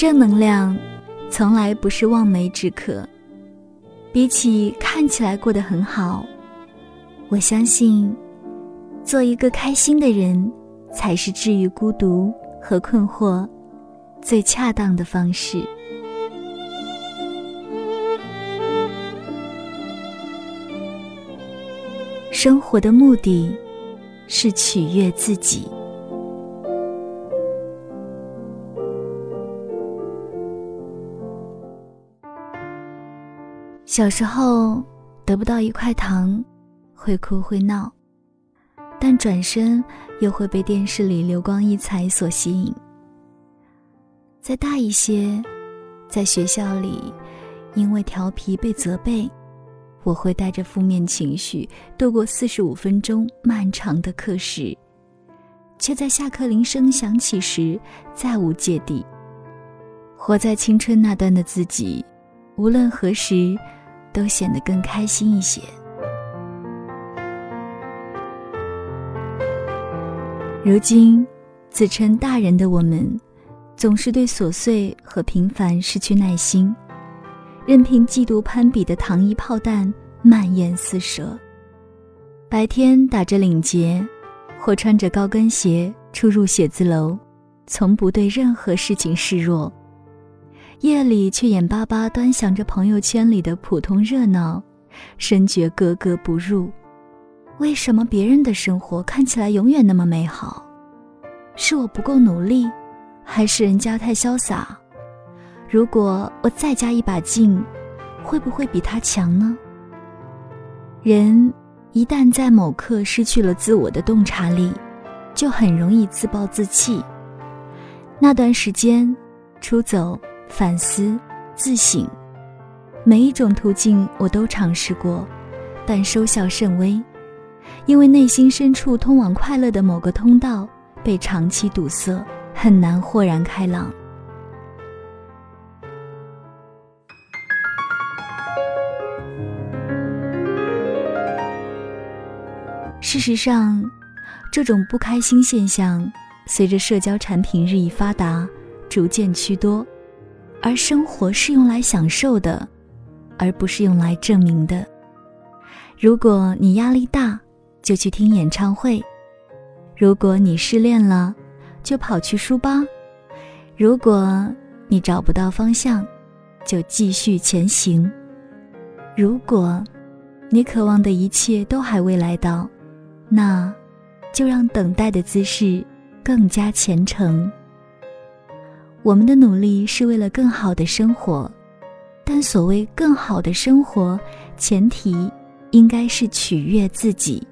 正能量，从来不是望梅止渴。比起看起来过得很好，我相信，做一个开心的人，才是治愈孤独和困惑最恰当的方式。生活的目的，是取悦自己。小时候得不到一块糖，会哭会闹，但转身又会被电视里流光溢彩所吸引。再大一些，在学校里，因为调皮被责备，我会带着负面情绪度过四十五分钟漫长的课时，却在下课铃声响起时再无芥蒂。活在青春那段的自己，无论何时。都显得更开心一些。如今，自称大人的我们，总是对琐碎和平凡失去耐心，任凭嫉妒攀比的糖衣炮弹蔓延四射。白天打着领结，或穿着高跟鞋出入写字楼，从不对任何事情示弱。夜里却眼巴巴端详着朋友圈里的普通热闹，深觉格格不入。为什么别人的生活看起来永远那么美好？是我不够努力，还是人家太潇洒？如果我再加一把劲，会不会比他强呢？人一旦在某刻失去了自我的洞察力，就很容易自暴自弃。那段时间，出走。反思、自省，每一种途径我都尝试过，但收效甚微，因为内心深处通往快乐的某个通道被长期堵塞，很难豁然开朗。事实上，这种不开心现象随着社交产品日益发达，逐渐趋多。而生活是用来享受的，而不是用来证明的。如果你压力大，就去听演唱会；如果你失恋了，就跑去书吧；如果你找不到方向，就继续前行；如果你渴望的一切都还未来到，那就让等待的姿势更加虔诚。我们的努力是为了更好的生活，但所谓更好的生活，前提应该是取悦自己。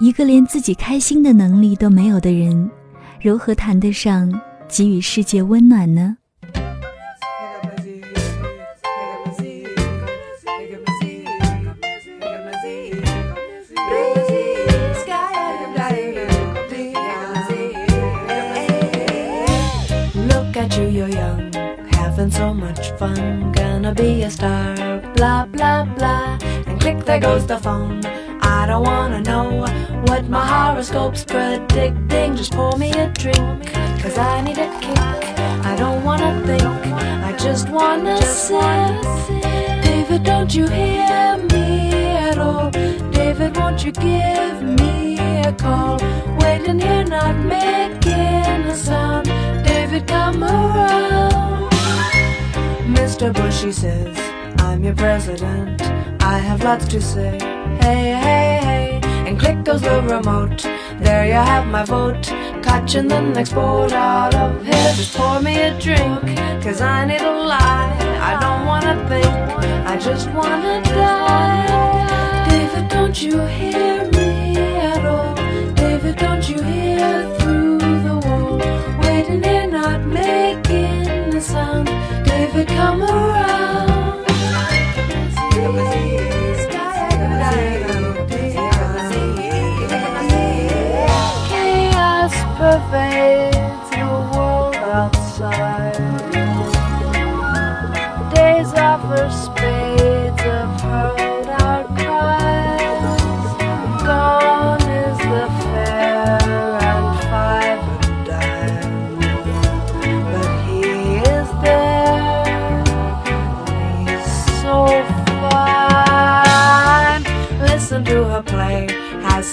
一个连自己开心的能力都没有的人，如何谈得上给予世界温暖呢？so much fun. Gonna be a star, blah blah blah. And click, there goes the phone. I don't wanna know what my horoscope's predicting. Just pour me a drink, cause I need a kick. I don't wanna think, I just wanna sip. David, don't you hear me at all? David, won't you give me a call? Waiting Mr. Bush, he says, I'm your president. I have lots to say. Hey, hey, hey. And click goes the remote. There you have my vote. Catching the next boat out of here. Just pour me a drink, cause I need a lie. I don't wanna think, I just wanna die. David, don't you hear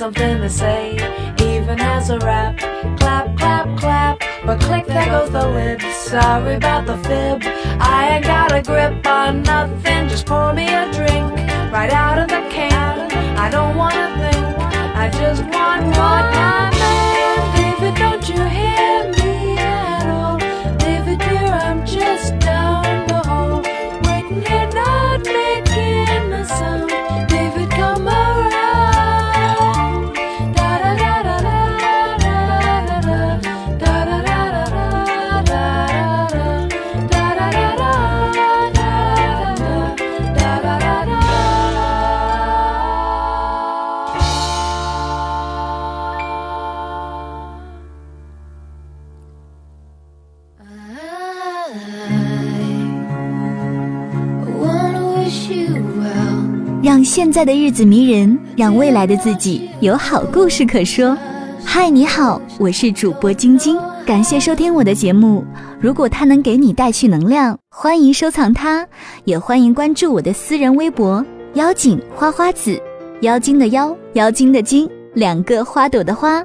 something to say, even as a rap. Clap, clap, clap, but click, there goes the lid. Sorry about the fib. I ain't got a grip on nothing, just pour me a drink right out of the can. I don't wanna think, I just want what 让现在的日子迷人，让未来的自己有好故事可说。嗨，你好，我是主播晶晶，感谢收听我的节目。如果它能给你带去能量，欢迎收藏它，也欢迎关注我的私人微博“妖精花花子”，妖精的妖，妖精的精，两个花朵的花。